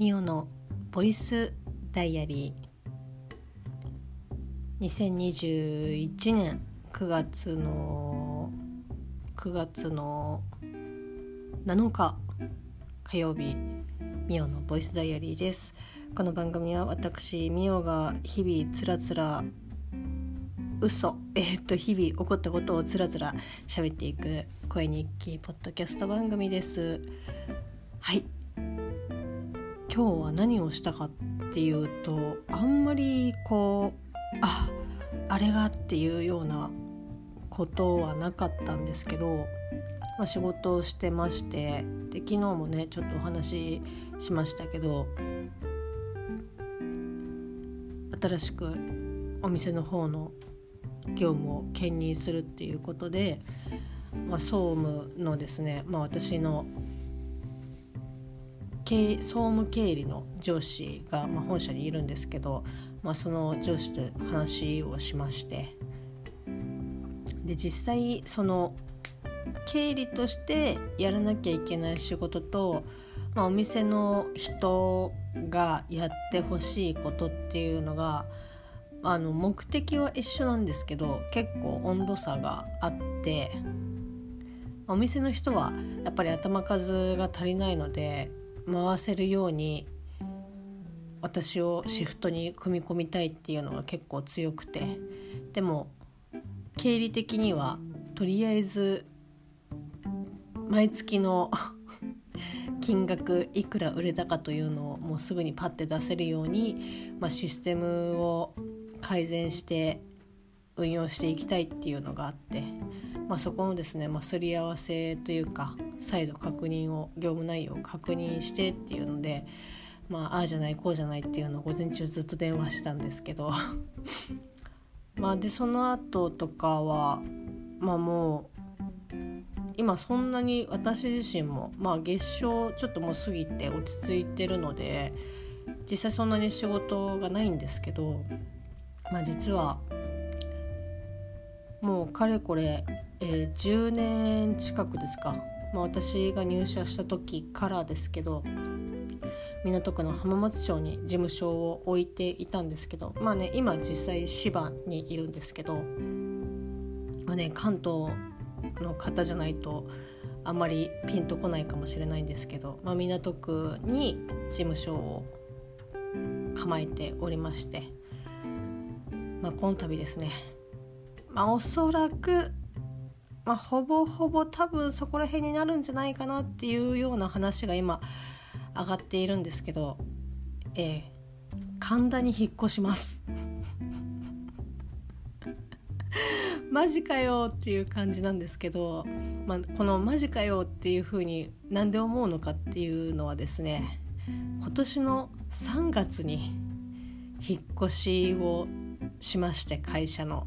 ミオのボイスダイアリー2021年9月の9月の7日火曜日。ミオのボイスダイアリーです。この番組は私ミオが日々つらつら嘘えー、っと日々起こったことをつらつら喋っていく声日記ポッドキャスト番組です。はい。今日は何をしたかっていうとあんまりこうああれがっていうようなことはなかったんですけど、まあ、仕事をしてましてで昨日もねちょっとお話ししましたけど新しくお店の方の業務を兼任するっていうことで、まあ、総務のですね、まあ、私の総務経理の上司が、まあ、本社にいるんですけど、まあ、その上司と話をしましてで実際その経理としてやらなきゃいけない仕事と、まあ、お店の人がやってほしいことっていうのがあの目的は一緒なんですけど結構温度差があってお店の人はやっぱり頭数が足りないので回せるように私をシフトに組み込みたいっていうのが結構強くて。でも経理的にはとりあえず毎月の 金額いくら売れたかというのをもうすぐにパッて出せるように、まあ、システムを改善して運用していきたいっていうのがあって、まあ、そこのですね、まあ、すり合わせというか再度確認を業務内容を確認してっていうので、まあ、あじゃないこうじゃないっていうのを午前中ずっと電話したんですけど まあでその後とかはまあもう今そんなに私自身もまあ月賞ちょっともう過ぎて落ち着いてるので実際そんなに仕事がないんですけどまあ実はもうかれこれ、えー、10年近くですか、まあ、私が入社した時からですけど港区の浜松町に事務所を置いていたんですけどまあね今実際芝にいるんですけど、まあね、関東の方じゃないとあんまりピンとこないかもしれないんですけど、まあ、港区に事務所を構えておりまして、まあ、この度ですねまあ、おそらく、まあ、ほぼほぼ多分そこら辺になるんじゃないかなっていうような話が今上がっているんですけど、えー、神田に引っ越します マジかよっていう感じなんですけど、まあ、このマジかよっていうふうになんで思うのかっていうのはですね今年の3月に引っ越しをしまして会社の。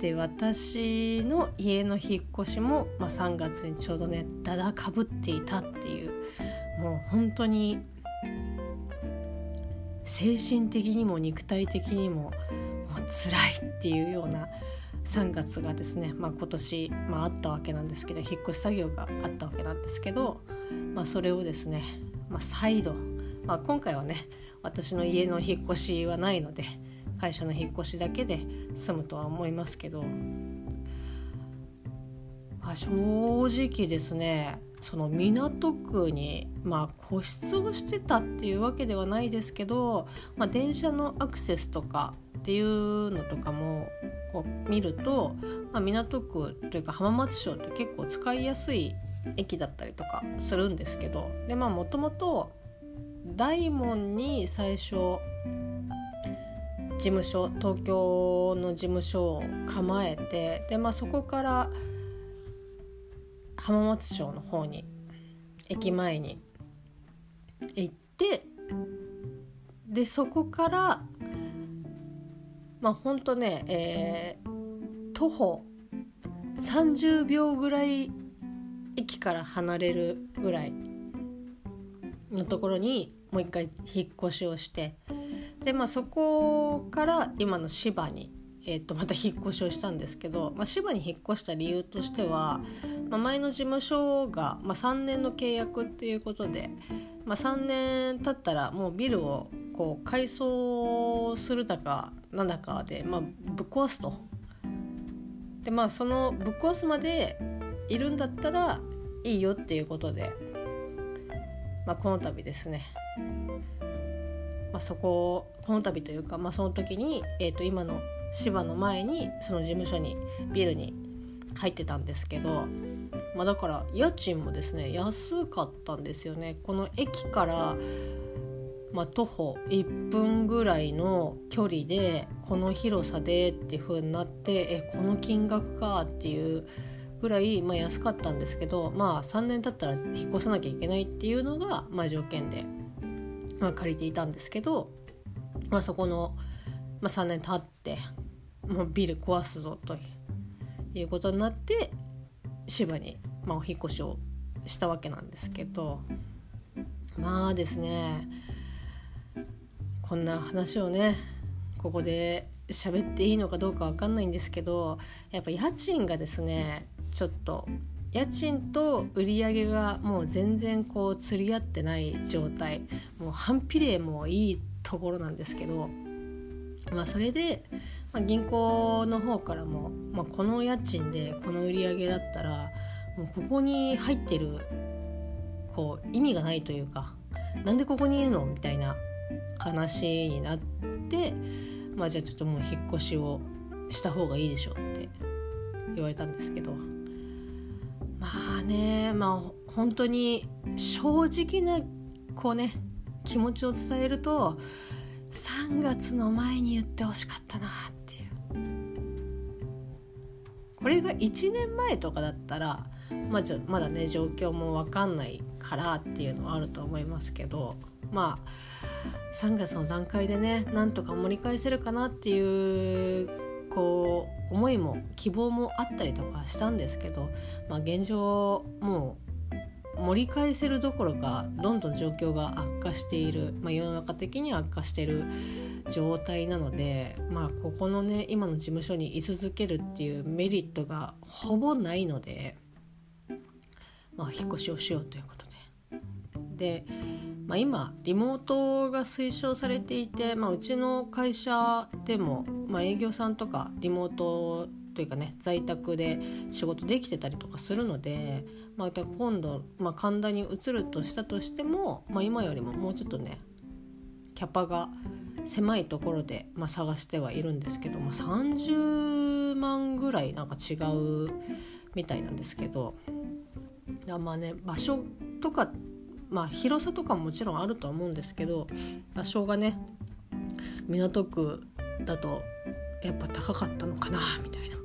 で私の家の引っ越しも、まあ、3月にちょうどねだだかぶっていたっていうもう本当に精神的にも肉体的にももう辛いっていうような3月がですね、まあ、今年、まあ、あったわけなんですけど引っ越し作業があったわけなんですけど、まあ、それをですね、まあ、再度、まあ、今回はね私の家の引っ越しはないので会社の引っ越しだけで済むとは思いますけど、まあ、正直ですねその港区に、まあ、固執をしてたっていうわけではないですけど、まあ、電車のアクセスとかっていうのとかもこう見ると、まあ、港区というか浜松町って結構使いやすい駅だったりとかするんですけどでまあもともと大門に最初事務所東京の事務所を構えてで、まあ、そこから浜松町の方に駅前に行ってでそこからまあほんとね、えー、徒歩30秒ぐらい駅から離れるぐらいのところにもう一回引っ越しをしてでまあそこから今の芝に、えー、とまた引っ越しをしたんですけど、まあ、芝に引っ越した理由としては、まあ、前の事務所が、まあ、3年の契約っていうことで、まあ、3年経ったらもうビルをこう改装するだかなんだかで、まあ、ぶっ壊すと。でまあそのぶっ壊すまでいるんだったらいいよっていうことで、まあ、この度ですね、まあ、そここの度というか、まあ、その時に、えー、と今の芝の前にその事務所にビルに入ってたんですけど、まあ、だから家賃もですね安かったんですよね。この駅からまあ、徒歩1分ぐらいの距離でこの広さでっていう風になってえこの金額かっていうぐらい、まあ、安かったんですけどまあ3年経ったら引っ越さなきゃいけないっていうのが、まあ、条件で、まあ、借りていたんですけど、まあ、そこの、まあ、3年経ってもうビル壊すぞということになって芝に、まあ、お引越しをしたわけなんですけどまあですねこんな話をねここで喋っていいのかどうか分かんないんですけどやっぱ家賃がですねちょっと家賃と売り上げがもう全然こう釣り合ってない状態。もう反比例もいいところなんですけど、まあ、それで、まあ、銀行の方からも、まあ、この家賃でこの売り上げだったらもうここに入ってるこう意味がないというかなんでここにいるのみたいな話になってまあじゃあちょっともう引っ越しをした方がいいでしょって言われたんですけど。まあねまあ本当に正直なこうね気持ちを伝えると3月の前に言ってほしかったなっていう。これが1年前とかだったらまあ、まだね状況も分かんないからっていうのはあると思いますけどまあ3月の段階でねなんとか盛り返せるかなっていうこう思いも希望もあったりとかしたんですけど、まあ、現状もう盛り返せるどころかどんどん状況が悪化している、まあ、世の中的に悪化している状態なので、まあ、ここのね今の事務所に居続けるっていうメリットがほぼないので、まあ、引っ越しをしようということで。でまあ、今リモートが推奨されていて、まあ、うちの会社でも、まあ、営業さんとかリモートというかね在宅で仕事できてたりとかするので、まあ、今度、まあ、神田に移るとしたとしても、まあ、今よりももうちょっとねキャパが狭いところで、まあ、探してはいるんですけど、まあ、30万ぐらいなんか違うみたいなんですけどまあね場所とかまあ広さとかももちろんあるとは思うんですけど場所がね港区だとやっぱ高かったのかなみたいな。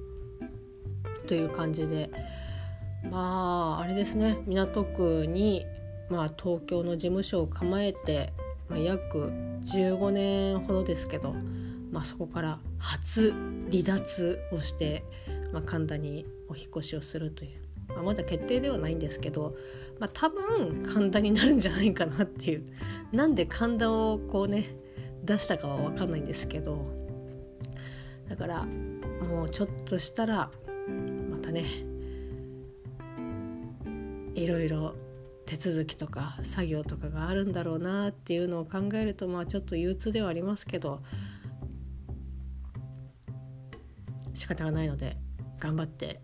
という感じで。まああれですね。港区に、まあ、東京の事務所を構えて、まあ、約15年ほどですけど、まあ、そこから初離脱をして、まあ、神田にお引越しをするという。まあ、まだ決定ではないんですけど、まあ、多分神田になるんじゃないかなっていう。なんで神田をこうね出したかは分かんないんですけどだからもうちょっとしたらまたねいろいろ手続きとか作業とかがあるんだろうなっていうのを考えるとまあちょっと憂鬱ではありますけど仕方がないので頑張って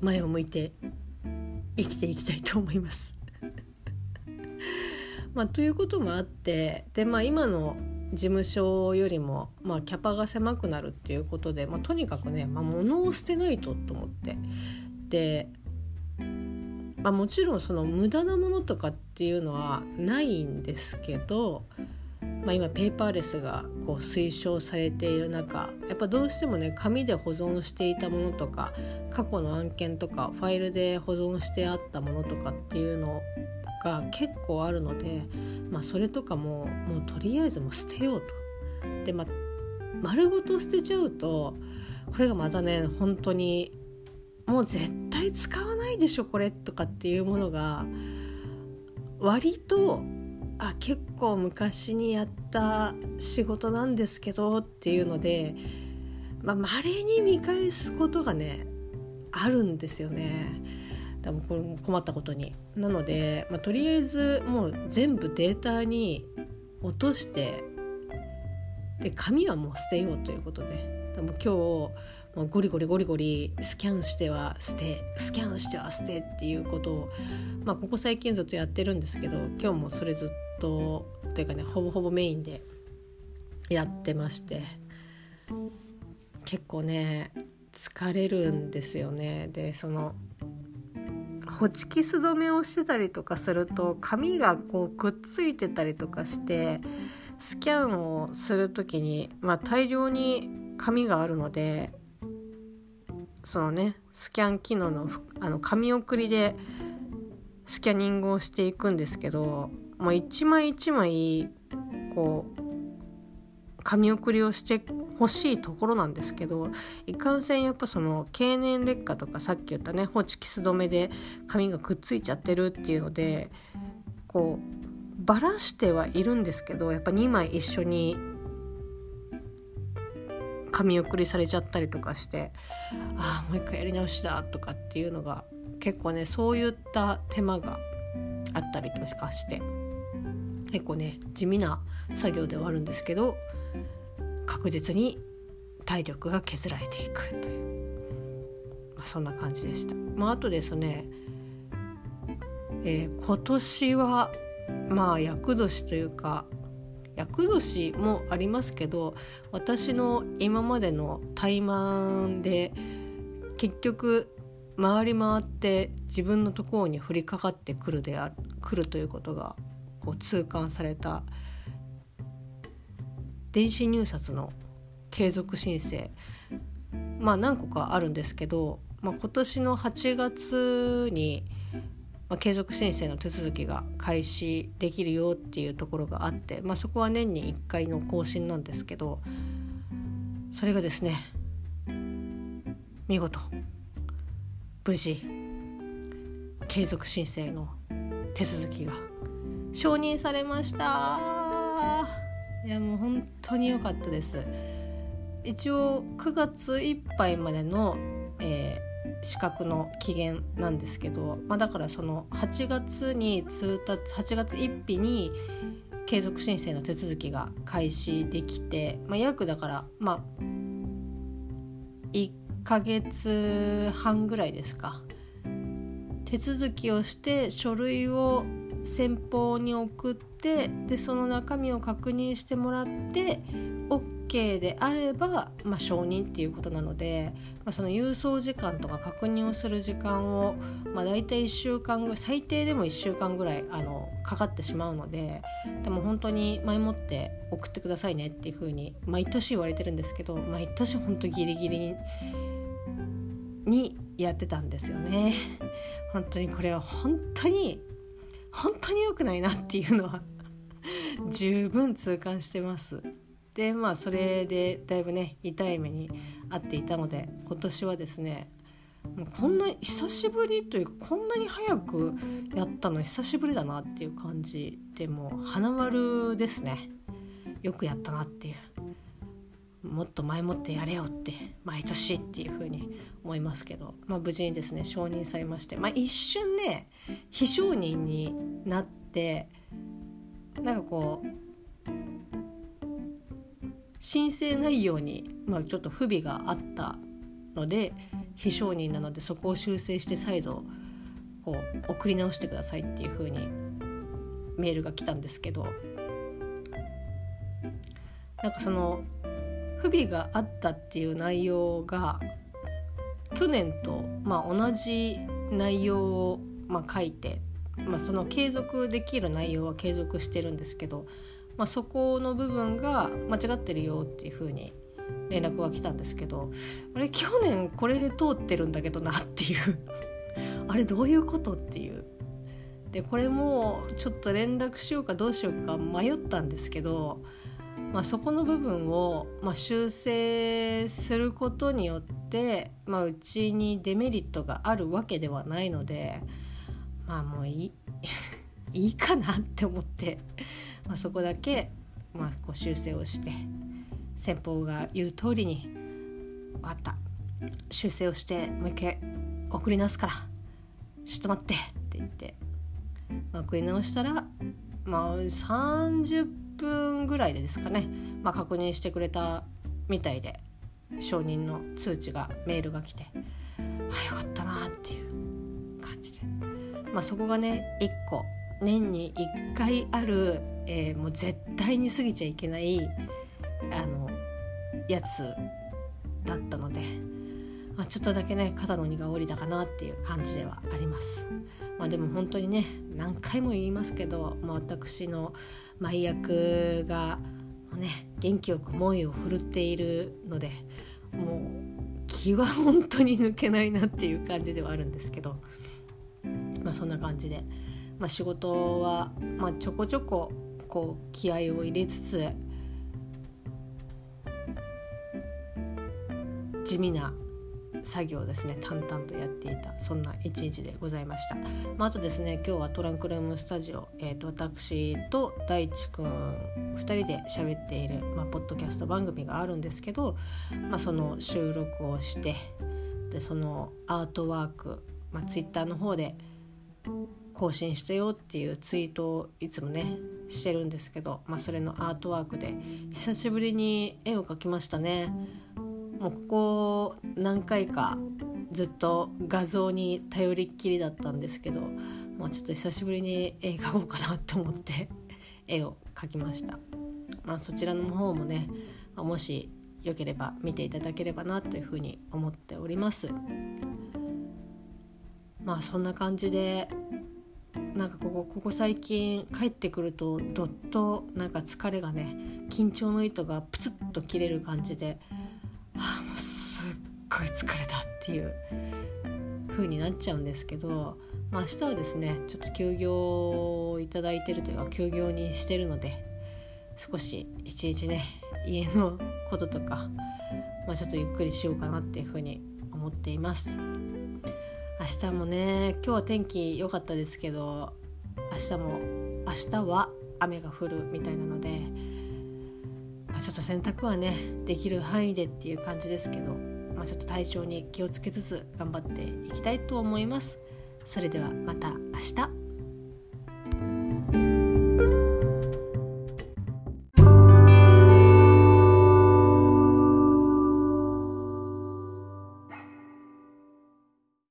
前を向いて生きていきたいと思います。まあ、ということもあってで、まあ、今の事務所よりも、まあ、キャパが狭くなるっていうことで、まあ、とにかくね、まあ、物を捨てないとと思ってで、まあ、もちろんその無駄なものとかっていうのはないんですけどまあ、今ペーパーレスがこう推奨されている中やっぱどうしてもね紙で保存していたものとか過去の案件とかファイルで保存してあったものとかっていうのが結構あるので、まあ、それとかももうとりあえずもう捨てようと。でまあ丸ごと捨てちゃうとこれがまたね本当にもう絶対使わないでしょこれとかっていうものが割とあ結構昔にやった仕事なんですけどっていうのでまあ、稀に見返すことがねあるんですよね。多分これも困ったことになので、まあ、とりあえずもう全部データに落としてで紙はもう捨てようということで多分今日もうゴリゴリゴリゴリスキャンしては捨てスキャンしては捨てっていうことを、まあ、ここ最近ずっとやってるんですけど今日もそれずっとというかねほぼほぼメインでやってまして結構ね疲れるんですよね。でそのホチキス止めをしてたりとかすると紙がこうくっついてたりとかしてスキャンをする時に、まあ、大量に紙があるのでそのねスキャン機能のあの紙送りでスキャニングをしていくんですけどもう一枚一枚こう紙送りをしてほしいところなんですけどいかんせんやっぱその経年劣化とかさっき言ったねホチキス止めで紙がくっついちゃってるっていうのでこうばらしてはいるんですけどやっぱ2枚一緒に紙送りされちゃったりとかしてああもう一回やり直しだとかっていうのが結構ねそういった手間があったりとかして。結構ね地味な作業ではあるんですけど確実に体力が削られていくという、まあ、そんな感じでした。まあ、あとですね、えー、今年はまあ厄年というか厄年もありますけど私の今までの怠慢で結局回り回って自分のところに降りかかってくるである来るということがこう痛感された。電子入札の継続申請。まあ何個かあるんですけど、まあ、今年の8月に、まあ、継続申請の手続きが開始できるよっていうところがあって、まあ、そこは年に1回の更新なんですけどそれがですね見事無事継続申請の手続きが承認されました。いやもう本当に良かったです。一応9月いっぱいまでの、えー、資格の期限なんですけど、まあ、だからその8月に通達8月1日に継続申請の手続きが開始できて、まあ、約だからまあ1ヶ月半ぐらいですか。手続きをして書類を先方に送ってでその中身を確認してもらって OK であれば、まあ、承認っていうことなので、まあ、その郵送時間とか確認をする時間を、まあ、大体1週間ぐらい最低でも1週間ぐらいあのかかってしまうのででも本当に前もって送ってくださいねっていうふうに毎年言われてるんですけど毎年本当ギリギリににやってたんですよね。本当にこれは本当に本当に良くないなっていうのは 十分痛感してます。でまあそれでだいぶね痛い目に遭っていたので今年はですねもうこんな久しぶりというかこんなに早くやったの久しぶりだなっていう感じでもう花丸ですねよくやったなっていうもっと前もってやれよって毎年っていう風に思いますけど、まあ、無事にですね承認されまして、まあ、一瞬ね非承認になってなんかこう申請内容に、まあ、ちょっと不備があったので非承認なのでそこを修正して再度こう送り直してくださいっていう風にメールが来たんですけどなんかその不備があったっていう内容が去年と、まあ、同じ内容を、まあ、書いて、まあ、その継続できる内容は継続してるんですけど、まあ、そこの部分が間違ってるよっていうふうに連絡が来たんですけどあれ去年これで通ってるんだけどなっていう。あれどういうことっていう。でこれもちょっと連絡しようかどうしようか迷ったんですけどまあ、そこの部分を、まあ、修正することによって、まあ、うちにデメリットがあるわけではないのでまあもういい いいかなって思って、まあ、そこだけ、まあ、こう修正をして先方が言う通りに「分かった。修正をしてもう一回送り直すから「ちょっと待って」って言って、まあ、送り直したらまあ30分ぐらいでですかね、まあ、確認してくれたみたいで承認の通知がメールが来てあよかったなっていう感じで、まあ、そこがね1個年に1回ある、えー、もう絶対に過ぎちゃいけないあのやつだったので、まあ、ちょっとだけね肩の荷が下りたかなっていう感じではあります。まあ、でも本当にね何回も言いますけど、まあ、私の舞役がね元気よく猛威を振るっているのでもう気は本当に抜けないなっていう感じではあるんですけど、まあ、そんな感じで、まあ、仕事は、まあ、ちょこちょここう気合を入れつつ地味な作業をですね淡々とやっていたそんな一日でございました、まあ、あとですね今日はトランクルームスタジオ、えーと、私と大地くん2人で喋っている、まあ、ポッドキャスト番組があるんですけど、まあ、その収録をしてでそのアートワーク、まあ、ツイッターの方で更新してよっていうツイートをいつもねしてるんですけど、まあ、それのアートワークで久しぶりに絵を描きましたね。もうここ何回かずっと画像に頼りっきりだったんですけどもうちょっと久しぶりに絵描こうかなと思って 絵を描きました、まあ、そちらの方もねもしよければ見ていただければなというふうに思っております。まあそんな感じでなんかここここ最近帰ってくるとどっとなんか疲れがね緊張の糸がプツッと切れる感じであもうすっごい疲れたっていう風になっちゃうんですけど、まあ、明日はですねちょっと休業をいただいてるというか休業にしてるので少し一日ね家のこととか、まあ、ちょっとゆっくりしようかなっていう風に思っています。明日もね今日は天気良かったですけど明日も明日は雨が降るみたいなのであ、ちょっと洗濯はねできる範囲でっていう感じですけど、まあ、ちょっと体調に気をつけつつ頑張っていきたいと思います。それではまた明日